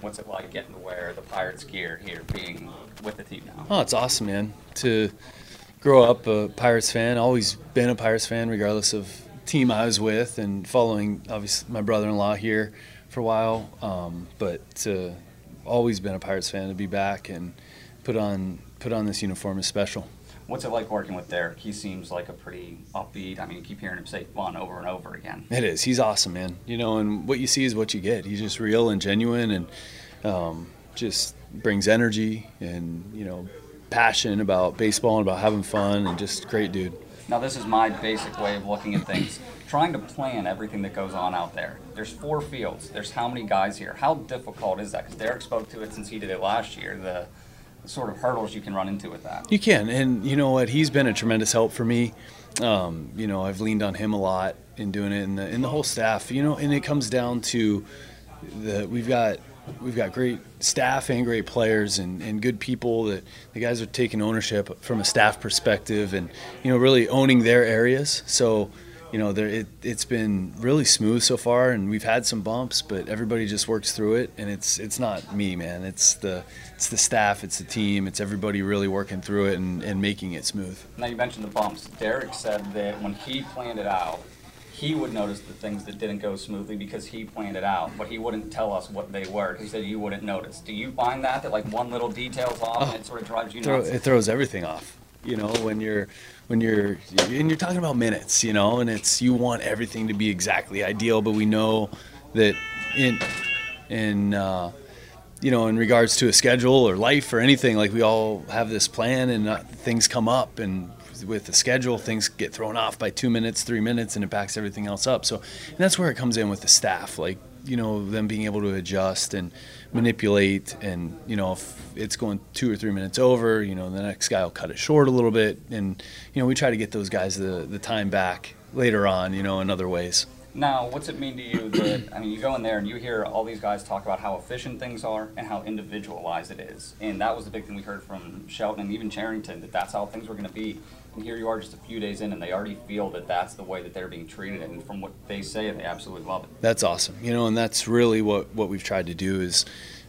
What's it like getting to wear the Pirates gear here, being with the team now? Oh, it's awesome, man. To grow up a Pirates fan, always been a Pirates fan, regardless of team I was with, and following obviously my brother-in-law here for a while. Um, but to always been a Pirates fan to be back and put on put on this uniform is special. What's it like working with Derek? He seems like a pretty upbeat. I mean, you keep hearing him say fun over and over again. It is. He's awesome, man. You know, and what you see is what you get. He's just real and genuine, and um, just brings energy and you know passion about baseball and about having fun, and just great dude. Now, this is my basic way of looking at things. Trying to plan everything that goes on out there. There's four fields. There's how many guys here? How difficult is that? Because Derek spoke to it since he did it last year. The sort of hurdles you can run into with that. You can, and you know what? He's been a tremendous help for me. Um, you know, I've leaned on him a lot in doing it, and the, and the whole staff. You know, and it comes down to the we've got we've got great staff and great players and, and good people that the guys are taking ownership from a staff perspective and you know really owning their areas. So you know, there, it, it's been really smooth so far, and we've had some bumps, but everybody just works through it. And it's it's not me, man. It's the it's the staff, it's the team, it's everybody really working through it and, and making it smooth. Now you mentioned the bumps. Derek said that when he planned it out, he would notice the things that didn't go smoothly because he planned it out, but he wouldn't tell us what they were. He said you wouldn't notice. Do you find that that like one little detail's off oh. and it sort of drives you Throw, nuts? it throws everything off. You know, when you're when you're and you're talking about minutes, you know, and it's you want everything to be exactly ideal, but we know that in in uh, you know in regards to a schedule or life or anything, like we all have this plan and uh, things come up and with the schedule, things get thrown off by two minutes, three minutes, and it backs everything else up. So, and that's where it comes in with the staff, like you know them being able to adjust and manipulate, and you know if it's going two or three minutes over, you know the next guy will cut it short a little bit, and you know we try to get those guys the the time back later on, you know, in other ways. Now, what's it mean to you that I mean, you go in there and you hear all these guys talk about how efficient things are and how individualized it is, and that was the big thing we heard from Shelton and even Cherington that that's how things were going to be. And here you are, just a few days in, and they already feel that that's the way that they're being treated, and from what they say, they absolutely love it. That's awesome, you know, and that's really what what we've tried to do is.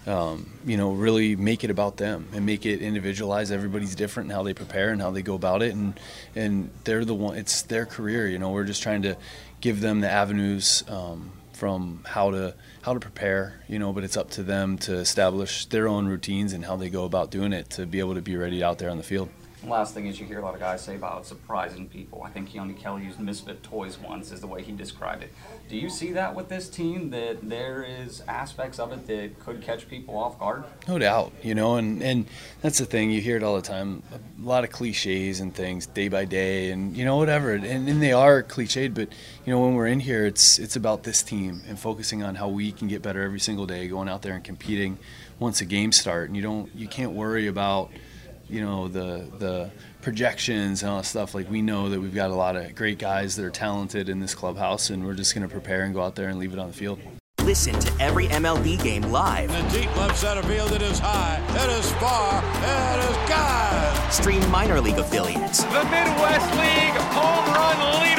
Um, you know, really make it about them and make it individualized. Everybody's different in how they prepare and how they go about it, and and they're the one. It's their career. You know, we're just trying to give them the avenues um, from how to how to prepare. You know, but it's up to them to establish their own routines and how they go about doing it to be able to be ready out there on the field. Last thing is you hear a lot of guys say about surprising people. I think Keone Kela used misfit toys once, is the way he described it. Do you see that with this team that there is aspects of it that could catch people off guard? No doubt, you know, and, and that's the thing. You hear it all the time. A lot of cliches and things, day by day, and you know whatever. And, and they are cliched, but you know when we're in here, it's it's about this team and focusing on how we can get better every single day, going out there and competing once the games start. And you don't you can't worry about you know the the projections and all that stuff. Like we know that we've got a lot of great guys that are talented in this clubhouse, and we're just going to prepare and go out there and leave it on the field. Listen to every MLB game live. In the deep left center field, it is high, it is far, it is God. Stream minor league affiliates. The Midwest League home run leader.